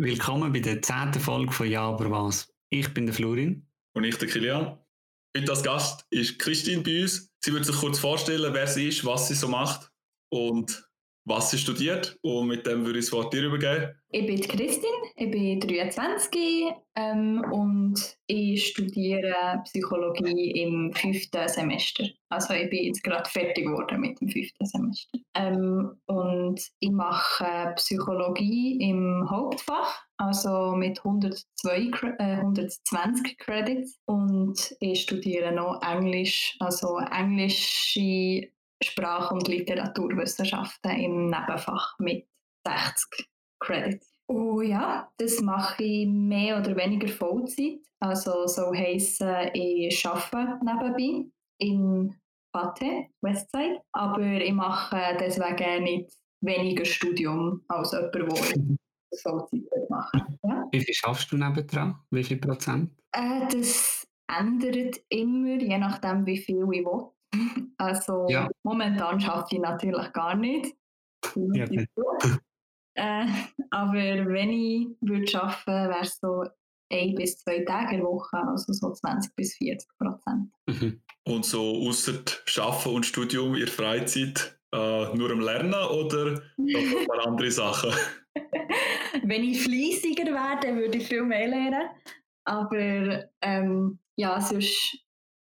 Willkommen bei der zehnten Folge von Ja, aber was? Ich bin der Florin. Und ich, der Kilian. Heute als Gast ist Christine bei uns. Sie wird sich kurz vorstellen, wer sie ist, was sie so macht und was sie studiert. Und mit dem würde ich das Wort dir übergeben. Ich bin Christine, ich bin 23 ähm, und ich studiere Psychologie im fünften Semester. Also ich bin jetzt gerade fertig geworden mit dem fünften Semester. Ähm, und ich mache Psychologie im Hauptfach, also mit 102, äh, 120 Credits. Und ich studiere noch Englisch, also englische Sprach- und Literaturwissenschaften im Nebenfach mit 60 Credits. Oh ja, das mache ich mehr oder weniger Vollzeit. Also so heissen, ich arbeite nebenbei in Pate, Westside, aber ich mache deswegen nicht weniger Studium als jemand, der Vollzeit macht. Ja? Wie viel schaffst du nebendran? Wie viel Prozent? Äh, das ändert immer, je nachdem, wie viel ich will. Also ja. momentan schaffe ich natürlich gar nicht. Ja, äh, aber wenn ich würde arbeiten würde, wäre es so ein bis zwei Tage in der Woche, also so 20 bis 40 Prozent. Mhm. Und so außer Arbeiten und Studium, in Freizeit, äh, nur am Lernen oder noch ein paar andere Sachen? wenn ich fleissiger wäre, würde ich viel mehr lernen. Aber ähm, ja, sonst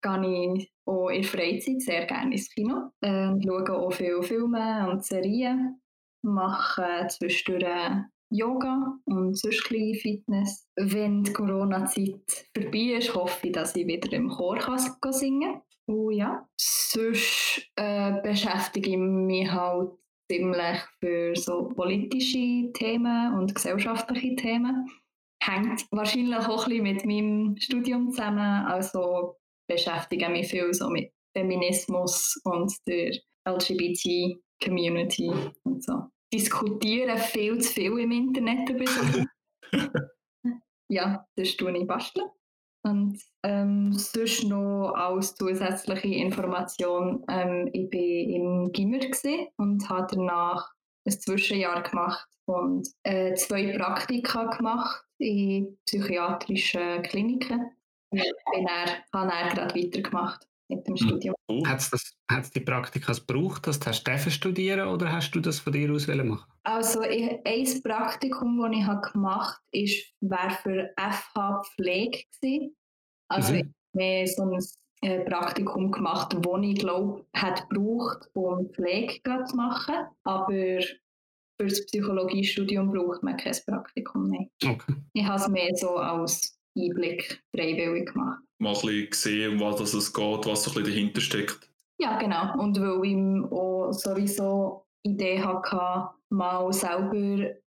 gehe ich auch in der Freizeit sehr gerne ins Kino. Ähm, schaue auch viele Filme und Serien. Mache zwischendurch Yoga und sonst Fitness. Wenn die Corona-Zeit vorbei ist, hoffe ich, dass ich wieder im Chor kann singen kann. Oh ja. Sonst äh, beschäftige ich mich halt ziemlich für so politische Themen und gesellschaftliche Themen. Hängt wahrscheinlich auch ein bisschen mit meinem Studium zusammen. Also beschäftige mich viel so mit Feminismus und der LGBT-Community und so. Diskutieren viel zu viel im Internet über so. ja, das tue ich basteln. Und ähm, sonst noch als zusätzliche Information, ähm, ich war im Gimmer und habe danach ein Zwischenjahr gemacht und äh, zwei Praktika gemacht in psychiatrischen Kliniken bin dann, habe dann gerade weitergemacht mit dem hm. Studium. Oh. Hat es die Praktika gebraucht, dass du hast studieren oder hast du das von dir aus machen? Also ich, ein Praktikum, das ich habe gemacht habe, war für FH Pflege. Gewesen. Also mhm. ich habe so ein äh, Praktikum gemacht, das ich glaube, hat gebraucht, um Pflege zu machen. Aber für das Psychologiestudium braucht man kein Praktikum mehr. Okay. Ich habe es mehr so als Einblick freiwillig gemacht. Mal ein bisschen gesehen, um was es geht, was so ein bisschen dahinter steckt. Ja, genau. Und weil ich auch sowieso Idee hatte, mal selber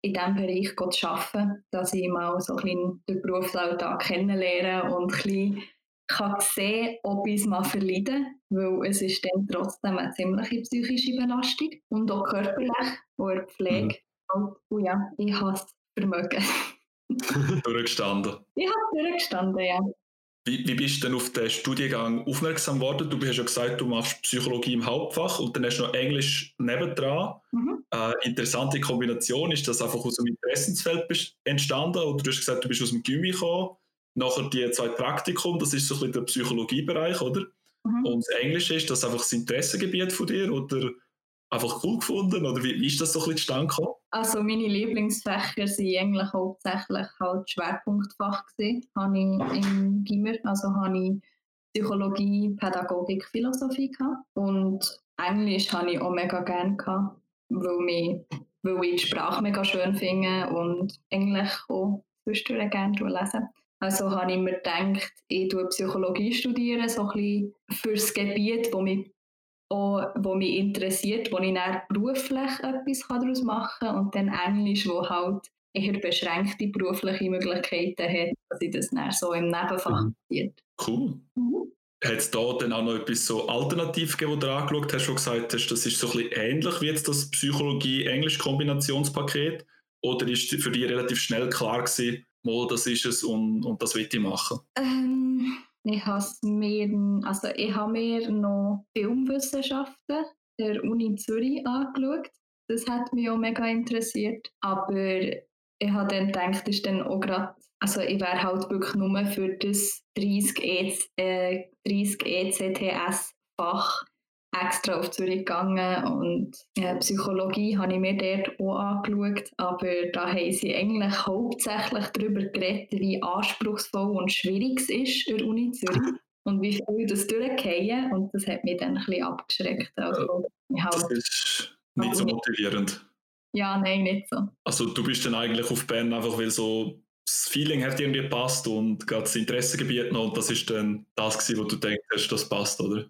in diesem Bereich zu arbeiten, dass ich mal so ein bisschen den Berufsalltag kennenlernen und ein bisschen kann sehen, ob ich es mal verleiden weil es ist dann trotzdem eine ziemliche psychische Belastung und auch körperlich, wo er Pflege mhm. oh ja, ich habe es vermögen. durchgestanden. Ich habe durchgestanden, ja. Wie, wie bist du denn auf den Studiengang aufmerksam geworden? Du hast ja gesagt, du machst Psychologie im Hauptfach und dann hast du noch Englisch nebendran. Mhm. Äh, interessante Kombination. Ist das einfach aus dem Interessensfeld entstanden? Oder du hast gesagt, du bist aus dem Gymi gekommen, nachher die zwei Praktikum, das ist so ein bisschen der Psychologiebereich, oder? Mhm. Und das Englische ist das einfach das Interessengebiet von dir? Oder einfach cool gefunden? Oder wie, wie ist das so ein bisschen zustande gekommen? Also meine Lieblingsfächer waren eigentlich hauptsächlich halt Schwerpunktfach gewesen. Ich im Gimmer, also habe ich Psychologie, Pädagogik, Philosophie gehabt. Und Englisch habe ich auch mega gerne gehabt, weil, mich, weil ich die Sprache mega schön finde und Englisch auch zwischendurch gerne lesen. Also habe ich mir gedacht, ich studiere Psychologie studieren, so ein bisschen für das Gebiet, das mich wo mich interessiert, wo ich dann beruflich etwas daraus machen kann und dann Englisch, wo halt eher beschränkte berufliche Möglichkeiten hat, dass ich das dann so im Nebenfach mhm. Cool. Mhm. Hat es da dann auch noch etwas so alternativ gegeben, wo du angeschaut hast, wo gesagt hast, das ist so ein bisschen ähnlich wie jetzt das Psychologie-Englisch-Kombinationspaket? Oder ist für dich relativ schnell klar gewesen, mal, das ist es und, und das will ich machen? Ähm ich habe mir, also ich habe mir noch Filmwissenschaften der Uni Zürich angeschaut. Das hat mich auch mega interessiert. Aber ich habe dann gedacht, ist dann auch gerade, also ich wäre halt wirklich nur für das 30, e, äh, 30 ECTS-Fach extra auf Zürich gegangen und äh, Psychologie habe ich mir dort auch angeschaut, aber da haben sie eigentlich hauptsächlich darüber geredet, wie anspruchsvoll und schwierig es ist in der Uni Zürich und wie viel das durchgehen und das hat mich dann ein bisschen abgeschreckt. Also, halt das ist nicht so motivierend. Ja, nein, nicht so. Also du bist dann eigentlich auf Bern einfach, weil so das Feeling hat irgendwie gepasst und gerade das Interessengebiet noch und das ist dann das gewesen, wo du denkst, das passt, oder?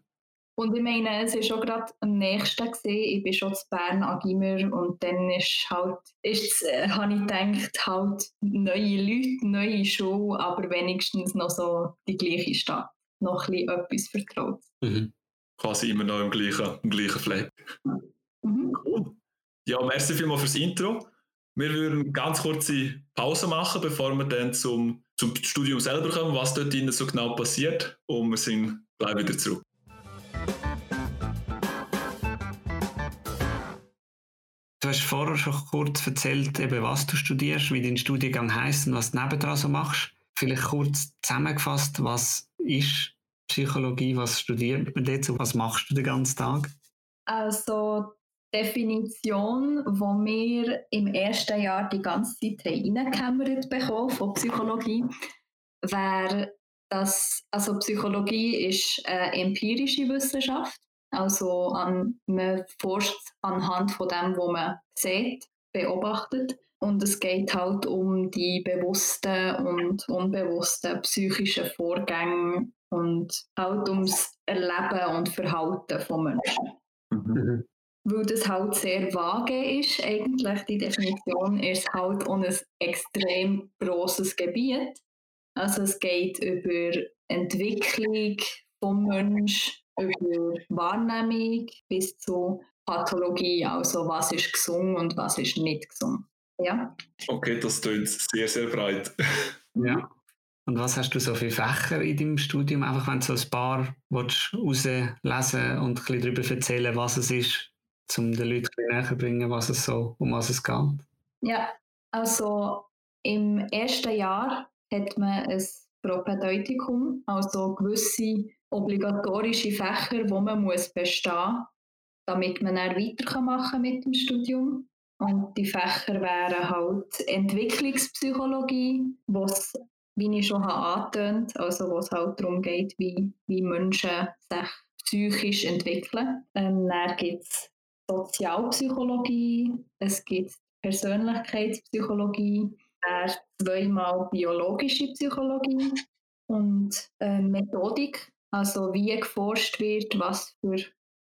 Und ich meine, es war schon gerade am nächsten. Gewesen. Ich bin schon zu Bern an Gimmer und dann ist halt, ist, äh, habe ich gedacht, halt neue Leute, neue Schule, aber wenigstens noch so die gleiche Stadt. Noch ein bisschen etwas vertraut. Mhm. Quasi immer noch im gleichen, im gleichen Fleck. Mhm. Cool. Ja, merci vielmals fürs Intro. Wir würden eine ganz kurze Pause machen, bevor wir dann zum, zum Studium selber kommen, was dort so genau passiert. Und wir sind gleich wieder zurück. Hast vorher schon kurz erzählt, eben, was du studierst, wie dein Studiengang heisst und was du nebendran so machst. Vielleicht kurz zusammengefasst, was ist Psychologie, was studiert man dazu, was machst du den ganzen Tag? Also Definition, die wir im ersten Jahr die ganze Zeit reingekämmert bekommen von Psychologie, wäre, dass also Psychologie ist eine empirische Wissenschaft also an, man forscht anhand von dem, was man sieht, beobachtet. Und es geht halt um die bewussten und unbewussten psychischen Vorgänge und halt ums Erleben und Verhalten von Menschen. Mhm. Weil das halt sehr vage ist, eigentlich die Definition, ist halt um ein extrem großes Gebiet. Also es geht über Entwicklung vom Menschen, über Wahrnehmung bis zu Pathologie, also was ist gesund und was ist nicht gesund. Ja. Okay, das klingt sehr, sehr breit. ja. Und was hast du so für Fächer in deinem Studium? Einfach wenn du so ein paar rauslesen und ein bisschen darüber erzählen, was es ist, um den Leuten näher zu bringen, was es so, um was es geht. Ja, also im ersten Jahr hat man ein Propädeutikum, also gewisse obligatorische Fächer, die man muss bestehen muss, damit man dann weitermachen mit dem Studium. Und die Fächer wären halt Entwicklungspsychologie, was wie ich schon angetönt habe, also wo es halt darum geht, wie, wie Menschen sich psychisch entwickeln. Ähm, dann gibt es Sozialpsychologie, es gibt Persönlichkeitspsychologie, zweimal biologische Psychologie und äh, Methodik, also wie geforscht wird, was für,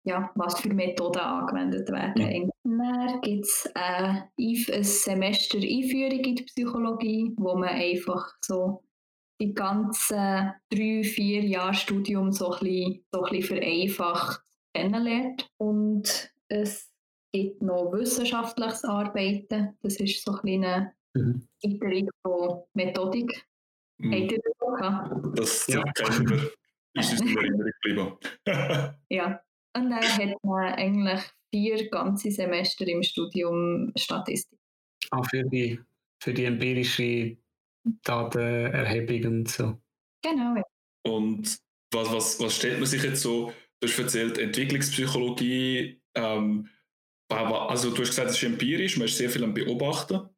ja, was für Methoden angewendet werden. Mhm. Dann gibt es äh, ein Semester Einführung in die Psychologie, wo man einfach so die ganzen drei, vier Jahre Studium so ein bisschen, so ein bisschen vereinfacht kennenlernt. Und es gibt noch wissenschaftliches Arbeiten. Das ist so ein eine mhm. Iterung von Methodik. Mhm. Habt ihr das auch gehabt? Das ja. kennen wir ist es in Erinnerung geblieben. ja, und dann hat man eigentlich vier ganze Semester im Studium Statistik. Auch für die, für die empirische Datenerhebung und so. Genau. Ja. Und was, was, was stellt man sich jetzt so, du hast erzählt, Entwicklungspsychologie, ähm, also du hast gesagt, es ist empirisch, man ist sehr viel am Beobachten.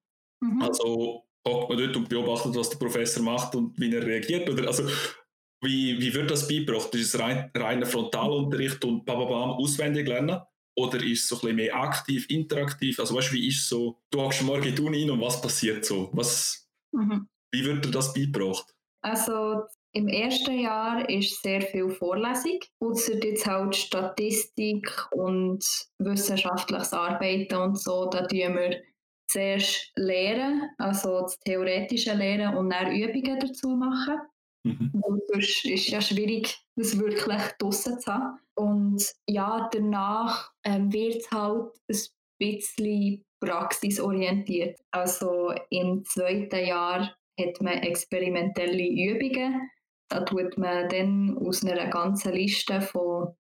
Mhm. Also hockt man dort und beobachtet, was der Professor macht und wie er reagiert? Oder also wie, wie wird das beigebracht? Ist es rein, reiner Frontalunterricht und bababam auswendig lernen? Oder ist es so ein bisschen mehr aktiv, interaktiv? Also weißt du, wie ist es so, du gehst morgen in die Uni und was passiert so? Was, mhm. Wie wird dir das beigebracht? Also im ersten Jahr ist sehr viel Vorlesung, außer jetzt halt Statistik und wissenschaftliches Arbeiten und so, da tun wir zuerst lehren, also das theoretische Lehren und dann Übungen dazu machen. Mhm. Sonst ist ja schwierig, das wirklich draussen zu haben. Und ja, danach ähm, wird es halt ein bisschen praxisorientiert. Also im zweiten Jahr hat man experimentelle Übungen. Da tut man dann aus einer ganzen Liste von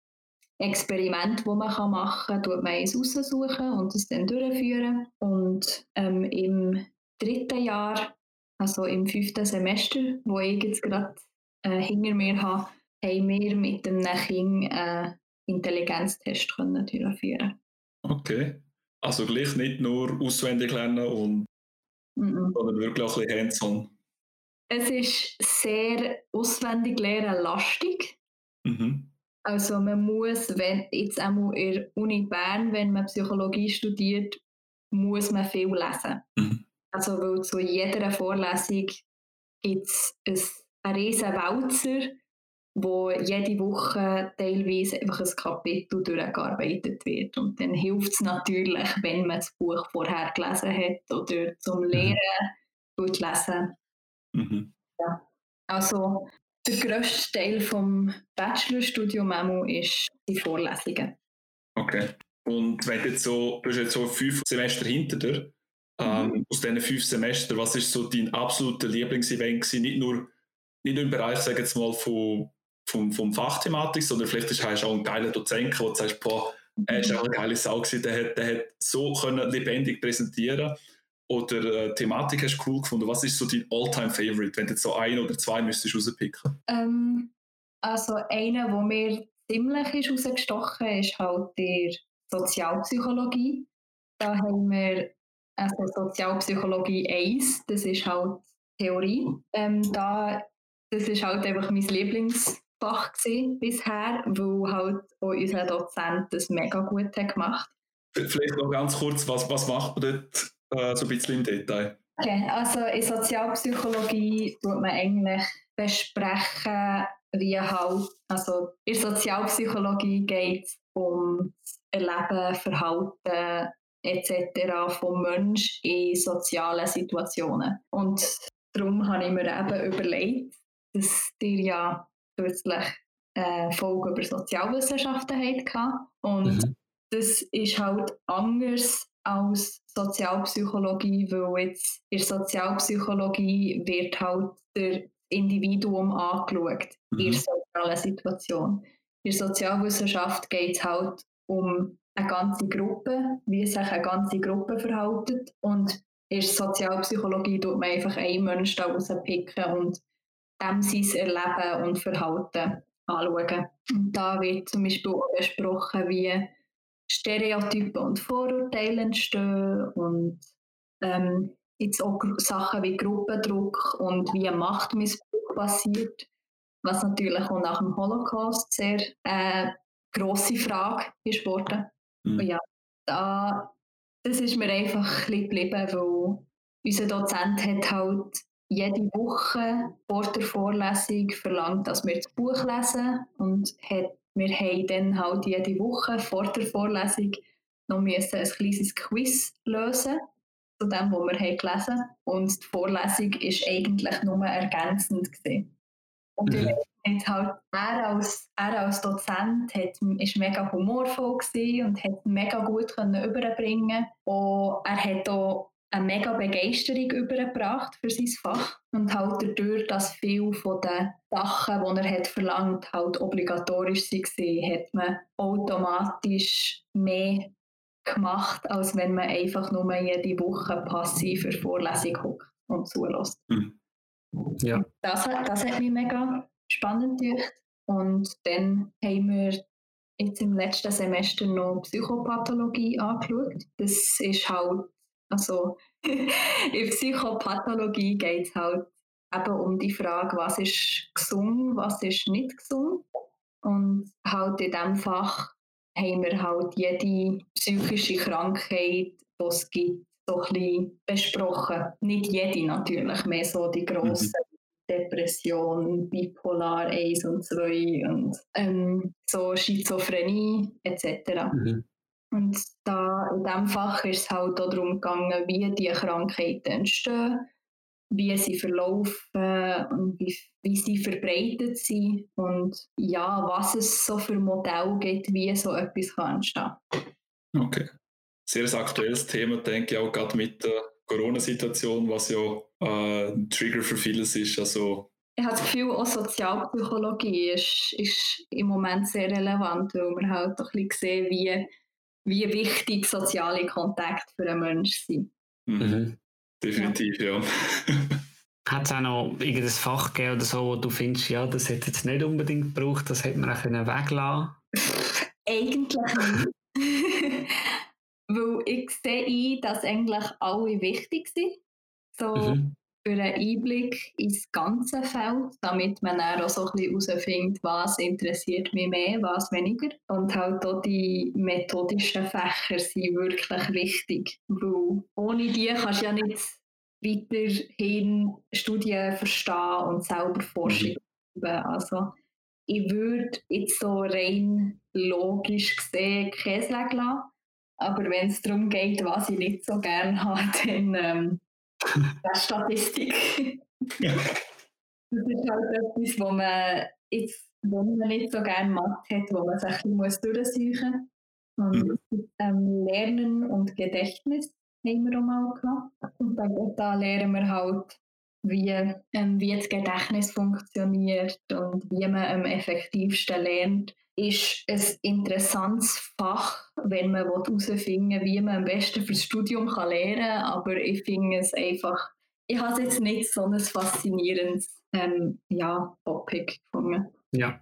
Experimenten, die man machen kann, tut eins raussuchen und es dann durchführen. Und ähm, im dritten Jahr, also im fünften Semester, wo ich jetzt gerade äh, hinter mir habe, haben wir mit einem Kind einen Intelligenztest können durchführen Okay. Also gleich nicht nur auswendig lernen und -mm. sondern wirklich auch ein bisschen hands-on. Es ist sehr auswendig lernen lastig. Mhm. Also man muss, wenn jetzt einmal in der Uni Bern, wenn man Psychologie studiert, muss man viel lesen. Mhm. Also weil zu jeder Vorlesung gibt es einen riesen Wälzer, wo jede Woche teilweise einfach ein Kapitel durchgearbeitet wird. Und dann hilft es natürlich, wenn man das Buch vorher gelesen hat oder zum mhm. Lehren gut lesen. Mhm. Ja. Also der grösste Teil des Bachelorstudiums ist die Vorlesungen. Okay. Und wenn jetzt so, du hast jetzt so fünf Semester hinter dir, ähm, mhm. aus diesen fünf Semestern, was ist so dein absoluter Lieblingsevent gewesen? Nicht nur, nicht nur im Bereich, sage jetzt mal, von, vom, vom Fachthematik, sondern vielleicht hast du auch einen geilen Dozent, wo du sagst, boah, er ist auch eine geile Sau gewesen, der hat, der hat so können lebendig präsentieren oder äh, Thematik hast du cool gefunden? Was ist so dein All-Time-Favorite, wenn du jetzt so ein oder zwei müsstest rauspicken? Ähm, also einer, der mir ziemlich ist rausgestochen ist, ist halt der Sozialpsychologie. Da haben wir also Sozialpsychologie 1, das ist halt Theorie. Ähm, da, das ist halt einfach mein Lieblingsfach bisher, weil halt auch unser Dozent das mega gut hat gemacht. Vielleicht noch ganz kurz, was, was macht man dort äh, so ein bisschen im Detail? Okay, also in Sozialpsychologie tut man eigentlich besprechen, wie halt, also in Sozialpsychologie geht es um das Erleben, Verhalten etc. vom Mensch in sozialen Situationen. Und darum habe ich mir eben überlegt, dass ihr ja kürzlich eine Folge über Sozialwissenschaften hattet. Und mhm. das ist halt anders als Sozialpsychologie, weil jetzt in der Sozialpsychologie wird halt der Individuum angeschaut mhm. in der sozialen Situation. In der Sozialwissenschaft geht es halt um eine ganze Gruppe, wie sich eine ganze Gruppe verhält. Und in der Sozialpsychologie tut man einfach einen Menschen rauspicken und dem sein Erleben und Verhalten anschauen. Und da wird zum Beispiel auch besprochen, wie Stereotypen und Vorurteile entstehen und ähm, jetzt auch Sachen wie Gruppendruck und wie Machtmissbrauch passiert, was natürlich auch nach dem Holocaust sehr äh, grosse Frage ist worden. Mhm. Ja, da, das ist mir einfach ein geblieben, weil unser Dozent hat halt jede Woche vor der Vorlesung verlangt, dass wir das Buch lesen und hat wir haben dann halt jede Woche vor der Vorlesung noch müssen ein kleines Quiz lösen zu dem, was wir haben gelesen haben. Und die Vorlesung war eigentlich nur ergänzend. Gewesen. Und mhm. hat halt, er, als, er als Dozent hat, ist mega humorvoll und hat mega gut können überbringen. Und er hat auch eine mega Begeisterung übergebracht für sein Fach und halt dadurch, dass viel von den Sachen, die er hat verlangt, halt obligatorisch waren, hat man automatisch mehr gemacht, als wenn man einfach nur jede Woche passiv für Vorlesung guckt und zulässt. Mhm. Ja. Das, das hat mich mega spannend gedacht. Und dann haben wir jetzt im letzten Semester noch Psychopathologie angeschaut. Das ist halt also in Psychopathologie geht es halt eben um die Frage, was ist gesund, was ist nicht gesund. Und halt in diesem Fach haben wir halt jede psychische Krankheit, die es gibt, so ein bisschen besprochen. Nicht jede natürlich, mehr so die grossen mhm. Depression, Bipolar 1 und 2 und ähm, so Schizophrenie etc. Mhm. Und da in diesem Fach ist es halt auch darum gegangen, wie die Krankheiten entstehen, wie sie verlaufen und wie, wie sie verbreitet sind und ja, was es so für Modelle gibt, wie so etwas kann entstehen Okay. Sehr aktuelles Thema, denke ich auch gerade mit der Corona-Situation, was ja äh, ein Trigger für vieles ist. Also ich habe das Gefühl, auch Sozialpsychologie ist, ist im Moment sehr relevant, weil wir halt auch ein bisschen sehen, wie wie wichtig soziale Kontakte für einen Menschen sind. Mhm. Definitiv, ja. ja. Hat es auch noch irgendein Fach gegeben oder so, wo du findest, ja, das hätte jetzt nicht unbedingt gebraucht, das hätte man auch weglassen Eigentlich nicht. Weil ich sehe ein, dass eigentlich alle wichtig sind. So mhm. für einen Einblick ins ganze Feld, damit man dann auch so ein bisschen herausfindet, was interessiert mich mehr, was weniger. Und halt auch die methodischen Fächer sind wirklich wichtig. Weil ohne die kannst du ja nicht weiterhin Studien verstehen und selber Forschung mhm. Also ich würde jetzt so rein logisch gesehen Käse lassen, aber wenn es darum geht, was ich nicht so gerne habe, dann ähm, das Statistik. Ja. Das ist halt etwas, wo man jetzt, wenn man nicht so gerne Mathe hat, wo man sich ein bisschen durchsuchen muss. Und mhm. ähm, Lernen und Gedächtnis haben wir auch mal gehabt. Und da lernen wir halt, wie, ähm, wie das Gedächtnis funktioniert und wie man am effektivsten lernt. Ist ein interessantes Fach, wenn man herausfinden will, wie man am besten fürs Studium kann lernen kann. Aber ich finde es einfach, ich habe es jetzt nicht so ein faszinierendes ähm, ja, Topic gefunden. Ja.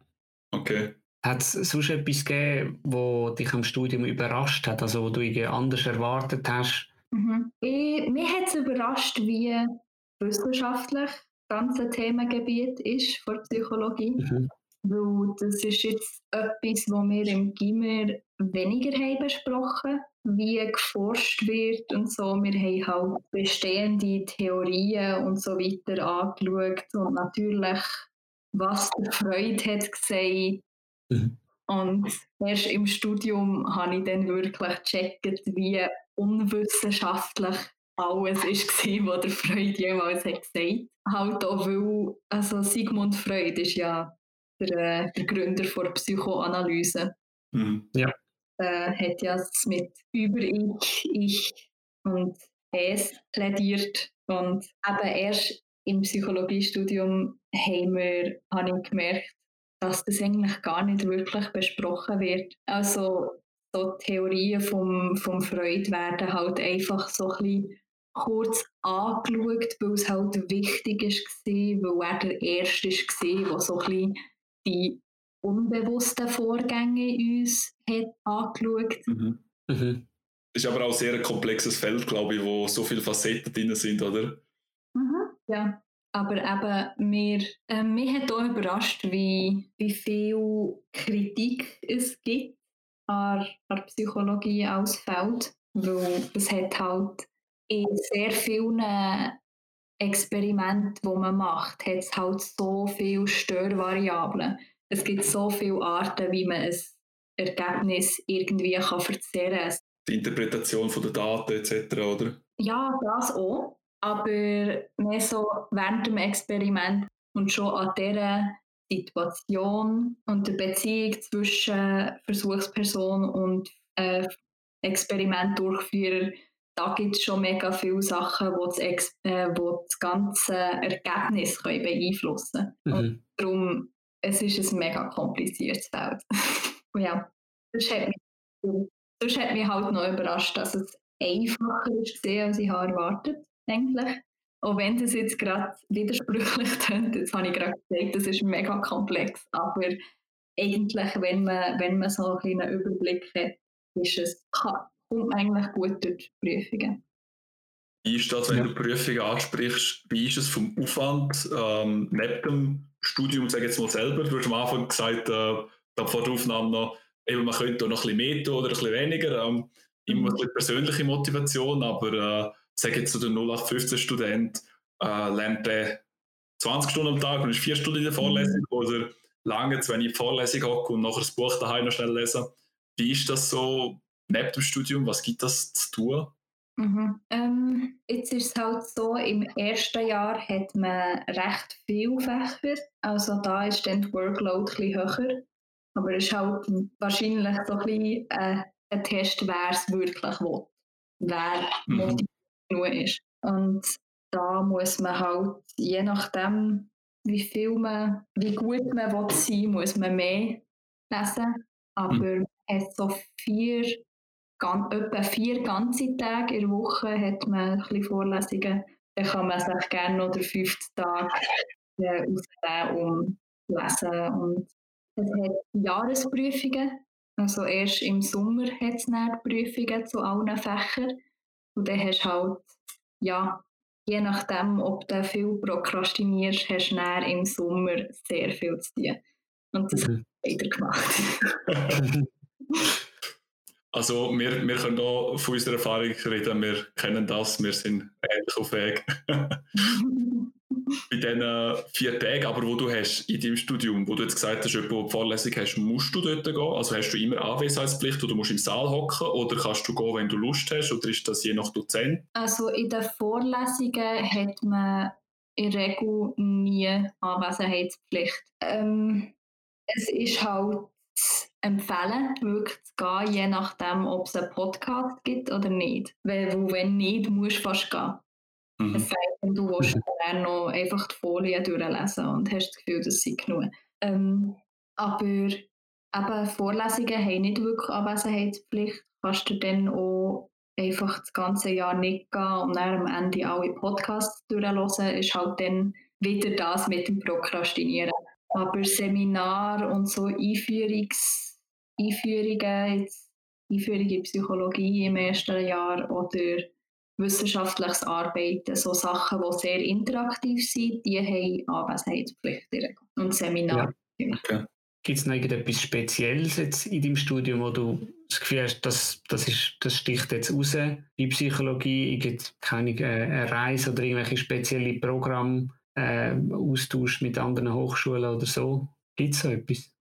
Okay. Hat es sonst etwas gegeben, was dich am Studium überrascht hat, also wo du irgendwie anders erwartet hast? Mhm. Ich, mich hat es überrascht, wie wissenschaftlich das ganze Themengebiet ist von Psychologie. Mhm. Weil das ist jetzt etwas, was wir im Gimmer weniger haben besprochen wie geforscht wird und so. Wir haben halt bestehende Theorien und so weiter angeschaut und natürlich, was der Freud hat gesagt. Mhm. Und erst im Studium habe ich dann wirklich gecheckt, wie unwissenschaftlich alles war, was der Freud jemals hat gesagt hat. Halt auch weil, also Sigmund Freud ist ja der, äh, der Gründer der Psychoanalyse. Mhm. Ja. Äh, hat ja mit Über-Ich, Ich und Es plädiert. Und eben erst im Psychologiestudium haben wir, habe ich gemerkt, dass das eigentlich gar nicht wirklich besprochen wird. Also so Theorien vom, vom Freud werden halt einfach so ein bisschen kurz angeschaut, weil es halt wichtig war, weil er der Erste war, der so ein bisschen die unbewussten Vorgänge in uns hat angeschaut. Mhm. Mhm. Ist aber auch sehr ein komplexes Feld, glaube ich, wo so viele Facetten drin sind, oder? Mhm. Ja, aber eben, mir, äh, mich hat auch überrascht, wie, wie viel Kritik es gibt an, an Psychologie als Feld, weil es hat halt in sehr vielen Experimenten, die man macht, hat es halt so viele Störvariablen. Es gibt so viele Arten, wie man ein Ergebnis irgendwie kann verzerren kann. Die Interpretation der Daten etc., oder? Ja, das auch. Aber mehr so während dem Experiment und schon an dieser Situation und der Beziehung zwischen Versuchsperson und äh, Experimentdurchführer, da gibt es schon mega viele Sachen, die das, Ex äh, wo das ganze Ergebnis können beeinflussen können. Mhm. Und darum, es ist ein mega kompliziertes Feld. ja, das hat, mich, das hat mich halt noch überrascht, dass es einfacher ist, als ich erwartet eigentlich. Auch wenn das jetzt gerade widersprüchlich klingt, jetzt habe ich gerade gesagt, das ist mega komplex, aber eigentlich, wenn man, wenn man so einen kleinen Überblick hat, ist es, kommt eigentlich gut durch die Prüfungen. Wie ist das, wenn ja. du Prüfungen ansprichst, wie ist es vom Aufwand ähm, neben dem Studium, sage jetzt mal selber, du hast am Anfang gesagt, äh, da vor der Aufnahme noch, eben, man könnte noch ein bisschen mehr tun oder ein bisschen weniger, ähm, immer mhm. eine persönliche Motivation, aber äh, sage jetzt so der 0815-Student, äh, lernt der 20 Stunden am Tag und ist vier Stunden in der mhm. Vorlesung mhm. oder lange, wenn ich in die Vorlesung hocke und nachher das Buch daheim noch schnell lesen. Wie ist das so neben dem Studium? Was gibt das zu tun? Mhm. Ähm, jetzt ist es halt so, im ersten Jahr hat man recht viele Fächer, also da ist dann die Workload ein bisschen höher, aber es ist halt wahrscheinlich so ein bisschen äh, ein Test, wer es wirklich will, wer mhm. motiviert genug ist. Und da muss man halt, je nachdem, wie viel man, wie gut man will sein muss man mehr lesen. Aber mhm. hat so vier, gan, etwa vier ganze Tage in der Woche hat man ein bisschen Vorlesungen. dann kann man sich gerne noch den fünften Tag äh, ausnehmen, um zu lesen. Und es hat Jahresprüfungen. Also erst im Sommer hat es Prüfungen zu allen Fächern. Und dann hast du halt, ja, je nachdem, ob du viel prokrastinierst, hast du im Sommer sehr viel zu tun. Und das mhm. habe ich gemacht. Also wir, wir können auch von unserer Erfahrung reden, wir kennen das, wir sind ähnlich auf Weg. Bei diesen vier Tagen, aber wo du hast in deinem Studium, wo du jetzt gesagt hast, du die Vorlesung hast, musst du dort gehen? Also hast du immer Anwesenheitspflicht oder musst du im Saal hocken oder kannst du gehen, wenn du Lust hast oder ist das je nach Dozent? Also in den Vorlesungen hat man in der Regel nie Anwesenheitspflicht. Ähm, es ist halt empfehlen, wirklich zu gehen, je nachdem, ob es einen Podcast gibt oder nicht. Weil, wenn nicht, musst du fast gehen. Mhm. Es sei denn, du willst dann noch einfach die Folien durchlesen und hast das Gefühl, das sei genug. Ähm, aber eben Vorlesungen haben nicht wirklich Anwesenheitspflicht. Kannst du dann auch einfach das ganze Jahr nicht gehen und dann am Ende alle Podcasts durchhören, ist halt dann wieder das mit dem Prokrastinieren. Aber Seminar und so Einführungs Einführungen, Einführung in Psychologie im ersten Jahr oder wissenschaftliches Arbeiten, so Sachen, die sehr interaktiv sind, die haben Anwesenheitspflicht und Seminare. Ja. Okay. Gibt es noch irgendetwas Spezielles jetzt in deinem Studium, wo du das Gefühl hast, das, das, ist, das sticht jetzt raus in Psychologie? Gibt keine äh, Reise oder irgendwelche spezielle Programme, äh, Austausch mit anderen Hochschulen oder so? Gibt es so etwas?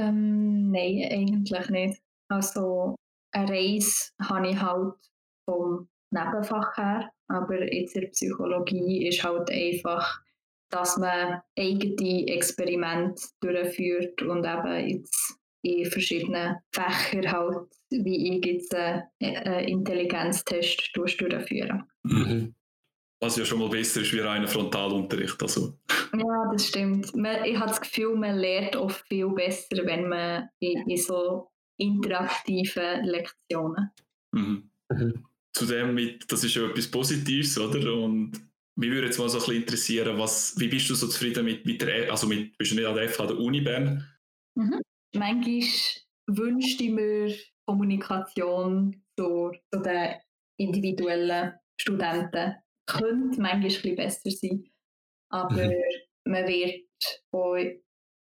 Ähm, nein, eigentlich nicht. Also eine Reise habe ich halt vom Nebenfach her, aber jetzt in der Psychologie ist halt einfach, dass man eigene Experimente durchführt und eben jetzt in verschiedenen Fächern halt, wie ich jetzt einen Intelligenztest durchführen. Mhm. Was ja schon mal besser ist wie reiner Frontalunterricht. Also. Ja, das stimmt. Man, ich habe das Gefühl, man lernt oft viel besser, wenn man in, in so interaktiven Lektionen. Mhm. Mhm. Zudem, mit, das ist ja etwas Positives, oder? Und mich würde jetzt mal so ein bisschen interessieren, was, wie bist du so zufrieden mit, mit der, also mit, bist du nicht an der FH, der Uni Bern? Mhm. Manchmal wünschte ich mir Kommunikation zu, zu den individuellen Studenten könnte manchmal ein bisschen besser sein. Aber mhm. man wird auch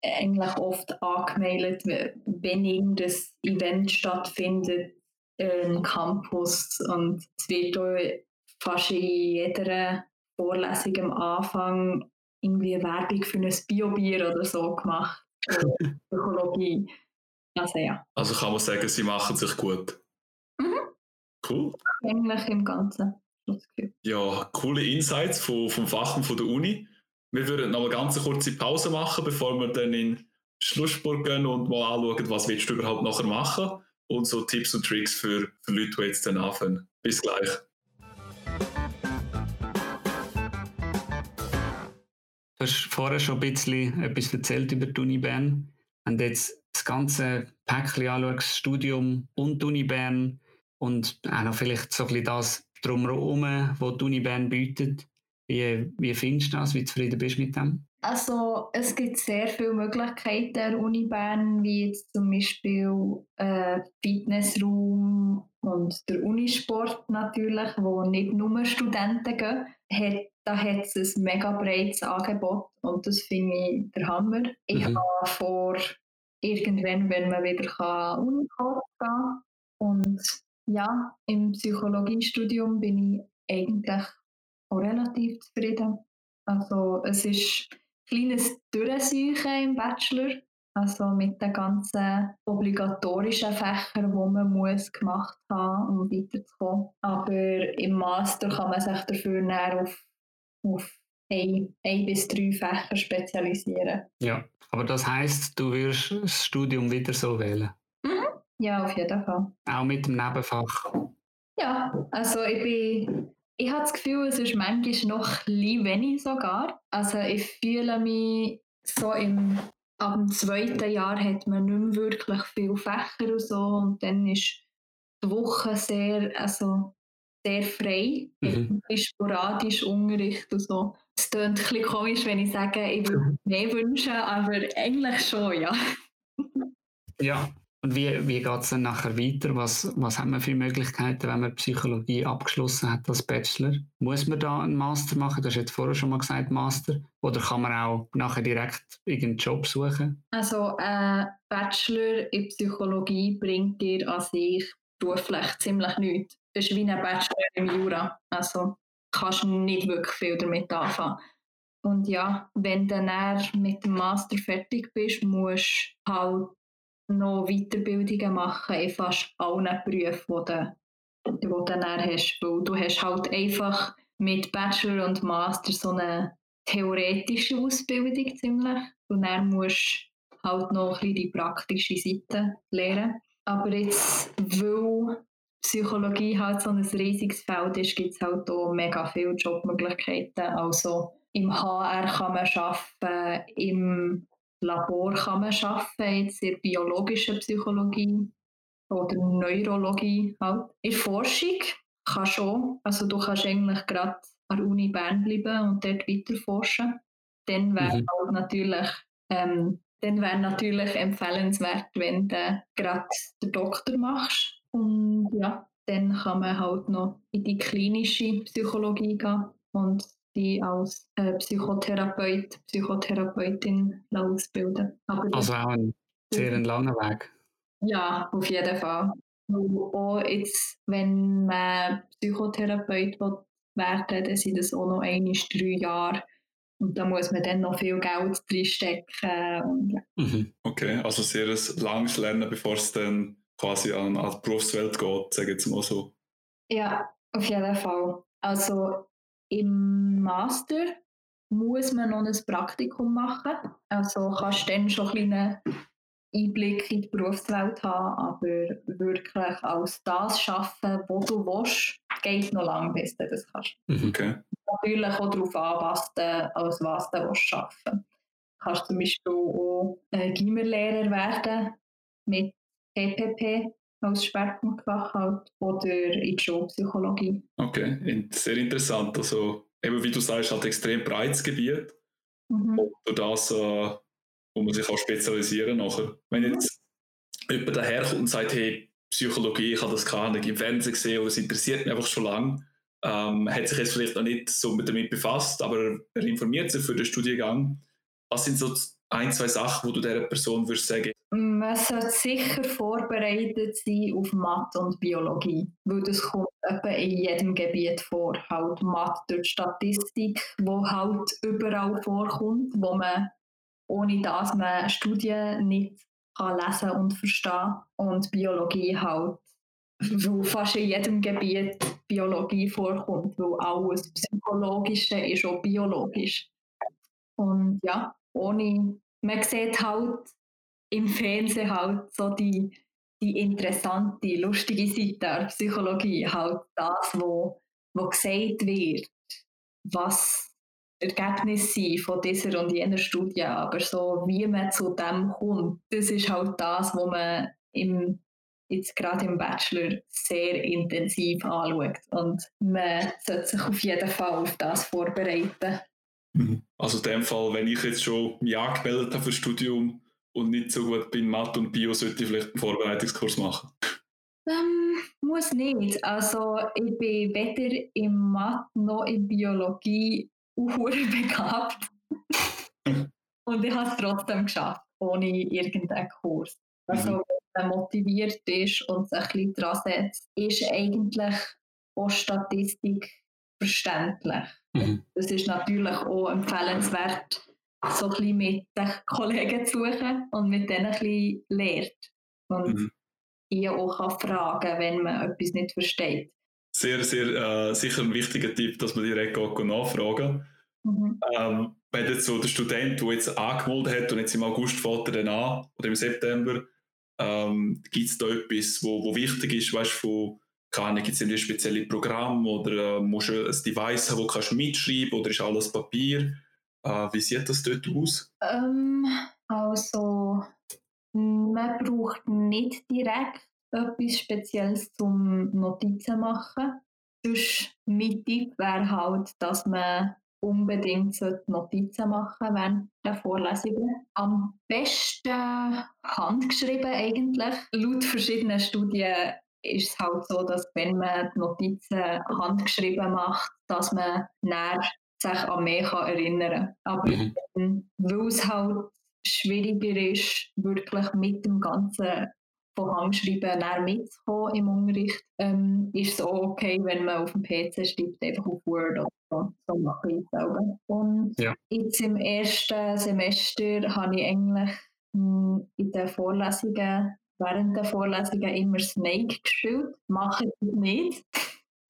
eigentlich oft angemeldet, wenn irgendein Event stattfindet im Campus. Und es wird auch fast in jeder Vorlesung am Anfang irgendwie Werbung für ein Biobier oder so gemacht. Psychologie. Also ja. Also kann man sagen, sie machen sich gut. Mhm. Cool. Eigentlich im Ganzen. Ja, coole Insights vom, vom Fach und von der Uni. Wir würden noch eine ganz kurze Pause machen, bevor wir dann in Schlussspurt gehen und mal anschauen, was willst du überhaupt nachher machen und so Tipps und Tricks für, für Leute, die jetzt dann anfangen. Bis gleich. Du hast vorher schon ein bisschen etwas erzählt über die Uni Bern. Wenn du jetzt das ganze Päckchen anschaust, Studium und die Uni Bern und auch noch vielleicht so ein bisschen das drumherum, was die Uni Bern bietet. Wie, wie findest du das? Wie zufrieden bist du mit dem? Also es gibt sehr viele Möglichkeiten der Uni Bern, wie jetzt zum Beispiel äh, Fitnessraum und der Unisport natürlich, wo nicht nur Studenten gehen. Hat, da hat es ein mega breites Angebot und das finde ich der Hammer. Ich mhm. habe vor, irgendwann, wenn man wieder kann, Unikurs gehen und ja, im Psychologiestudium bin ich eigentlich auch relativ zufrieden. Also es ist ein kleines Durchsuchen im Bachelor, also mit den ganzen obligatorischen Fächern, die man muss gemacht haben, um weiterzukommen. Aber im Master kann man sich dafür auf, auf ein, ein bis drei Fächer spezialisieren. Ja, aber das heißt, du wirst das Studium wieder so wählen? Ja, auf jeden Fall. Auch mit dem Nebenfach? Ja, also ich bin, ich habe das Gefühl, es ist manchmal noch ein wenig sogar. Also ich fühle mich so im, ab dem zweiten Jahr hat man nicht mehr wirklich viele Fächer und so und dann ist die Woche sehr, also sehr frei. Mhm. Sporadisch Unterricht und so. Es klingt ein bisschen komisch, wenn ich sage, ich würde mehr wünschen, aber eigentlich schon, ja. Ja, und wie, wie geht es dann nachher weiter? Was, was haben wir für Möglichkeiten, wenn man Psychologie abgeschlossen hat als Bachelor? Muss man da einen Master machen? Du hast jetzt vorher schon mal gesagt, Master. Oder kann man auch nachher direkt irgendeinen Job suchen? Also, äh, Bachelor in Psychologie bringt dir an sich beruflich ziemlich nichts. Das ist wie ein Bachelor im Jura. Also, kannst nicht wirklich viel damit anfangen. Und ja, wenn du dann mit dem Master fertig bist, musst du halt noch Weiterbildungen machen in fast allen Berufen, die du, die du dann hast. Weil du hast halt einfach mit Bachelor und Master so eine theoretische Ausbildung ziemlich. Und dann musst du halt noch ein bisschen die praktische Seite lernen. Aber jetzt, weil Psychologie halt so ein riesiges Feld ist, gibt es halt auch mega viele Jobmöglichkeiten. Also im HR kann man arbeiten, im Labor kann man arbeiten, jetzt in biologischer Psychologie oder Neurologie halt. In Forschung kann schon, also du kannst eigentlich gerade an der Uni Bern bleiben und dort weiter forschen. Dann wäre mhm. halt natürlich, ähm, dann wäre natürlich empfehlenswert, wenn du gerade den Doktor machst. Und ja, dann kann man halt noch in die klinische Psychologie gehen und die als äh, Psychotherapeut, Psychotherapeutin ausbilden. Aber also auch ein sehr ein langer Weg. Ja, auf jeden Fall. Und auch jetzt, wenn man Psychotherapeut will werden dann sind das auch noch ein, drei Jahre. Und da muss man dann noch viel Geld reinstecken. Und, ja. mhm. Okay, also sehr ein langes Lernen, bevor es dann quasi an, an die Berufswelt geht, sage ich jetzt mal so. Ja, auf jeden Fall. Also im Master muss man noch ein Praktikum machen. Also kannst du dann schon einen kleinen Einblick in die Berufswelt haben, aber wirklich als das arbeiten, was du willst, geht noch lange, bis du das kannst. Mhm. Okay. Natürlich auch darauf anpassen, als was du willst arbeiten willst. Du kannst zum Beispiel auch Gimmerlehrer werden mit PPP als Schwerpunktfach halt oder in die Schulpsychologie. Okay, sehr interessant. Also eben wie du sagst, halt extrem breites Gebiet. Mhm. Und durch das, äh, wo man sich auch spezialisieren nachher. Wenn jetzt jemand daherkommt und sagt, hey, Psychologie, ich habe das gar nicht im Fernsehen gesehen oder es interessiert mich einfach schon lange, ähm, hat sich jetzt vielleicht noch nicht so damit befasst, aber er informiert sich für den Studiengang. Was sind so ein, zwei Sachen, wo du dieser Person würdest sagen? Man sollte sicher vorbereitet sein auf Mathe und Biologie, weil das kommt etwa in jedem Gebiet vor. Halt Mathe durch Statistik, wo halt überall vorkommt, wo man ohne dass man Studien nicht kann lesen und verstehen und Biologie halt, wo fast in jedem Gebiet Biologie vorkommt, weil alles Psychologische ist auch biologisch. Und ja, ohne, man sieht halt im Fernsehen halt so die, die interessante, lustige Seite der Psychologie, halt das, wo, wo gesagt wird, was Ergebnisse sind von dieser und jener Studie, aber so wie man zu dem kommt, das ist halt das, was man im, jetzt gerade im Bachelor sehr intensiv anschaut und man sollte sich auf jeden Fall auf das vorbereiten. Mhm. Also in dem Fall, wenn ich jetzt schon mich angemeldet habe für das Studium und nicht so gut bin Mathe und Bio, sollte ich vielleicht einen Vorbereitungskurs machen? Ähm, muss nicht. Also ich bin weder im Mathe noch in Biologie begabt. und ich habe es trotzdem geschafft, ohne irgendeinen Kurs. Also mhm. wenn man motiviert ist und sich ein bisschen dran setzt, ist eigentlich auch Statistik verständlich. Mhm. Das ist natürlich auch empfehlenswert, so ein bisschen mit den Kollegen zu suchen und mit denen ein bisschen lernt. Und mhm. die auch kann fragen wenn man etwas nicht versteht. Sehr, sehr äh, sicher ein wichtiger Tipp, dass man direkt auch nachfragen mhm. ähm, Wenn jetzt so der Student, der jetzt angemeldet hat und jetzt im August fährt er dann an oder im September, ähm, gibt es da etwas, wo, wo wichtig ist, weißt von keine gibt es ein spezielles Programm oder äh, musst du ein Device haben, wo du mitschreiben kannst oder ist alles Papier? Äh, wie sieht das dort aus? Ähm, also, man braucht nicht direkt etwas Spezielles zum Notizen machen. Sonst mein Tipp wäre halt, dass man unbedingt Notizen machen während der Vorlesungen. Am besten handgeschrieben eigentlich. Laut verschiedenen Studien ist es halt so, dass wenn man die Notizen handgeschrieben macht, dass man näher sich an mehr kann erinnern kann. Aber mhm. weil es halt schwieriger ist, wirklich mit dem ganzen von Handschreiben näher mitzukommen im Unterricht, ähm, ist es auch okay, wenn man auf dem PC schreibt, einfach auf Word oder so. So mache ich es selber. Und ja. jetzt im ersten Semester habe ich eigentlich hm, in den Vorlesungen, während der Vorlesungen immer Snake gespielt. Ich das nicht.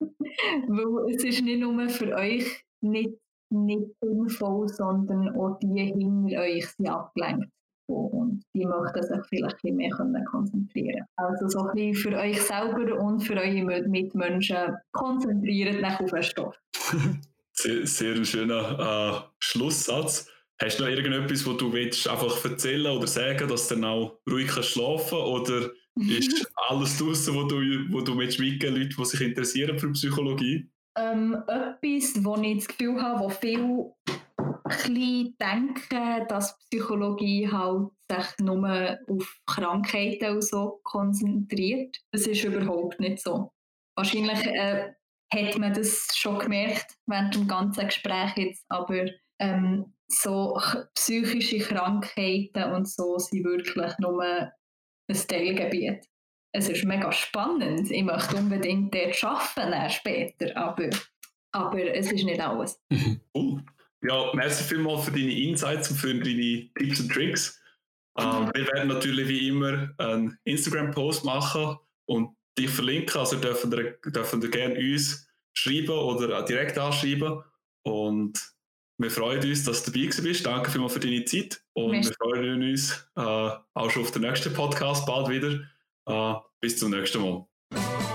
Weil es ist nicht nur für euch nicht, nicht sinnvoll, sondern auch die hinter euch sind abgelenkt und die möchten sich vielleicht ein mehr konzentrieren Also so ein bisschen für euch selber und für eure Mitmenschen konzentriert nach auf den Stoff. sehr, sehr schöner äh, Schlusssatz. Hast du noch irgendetwas, wo du willst, einfach erzählen oder sagen, dass du dann auch ruhig kannst schlafen oder ist alles draußen, wo du, wo du mit mitgeben Leute, die sich interessieren für Psychologie? Ähm, etwas, wo ich das Gefühl habe, wo viel bisschen denken, dass Psychologie halt sich nur auf Krankheiten und so konzentriert. Das ist überhaupt nicht so. Wahrscheinlich äh, hat man das schon gemerkt während dem ganzen Gespräch jetzt, aber ähm, so psychische Krankheiten und so sind wirklich nur ein Teilgebiet. Es ist mega spannend. Ich möchte unbedingt dort arbeiten später, aber, aber es ist nicht alles. Cool. Ja, merci vielmals für deine Insights und für deine Tipps und Tricks. Ähm, wir werden natürlich wie immer einen Instagram-Post machen und dich verlinken. Also dürfen ihr, dürfen ihr gerne uns schreiben oder direkt anschreiben. Und wir freuen uns, dass du dabei bist. Danke vielmals für deine Zeit. Und merci. wir freuen uns äh, auch schon auf den nächsten Podcast bald wieder. Äh, bis zum nächsten Mal.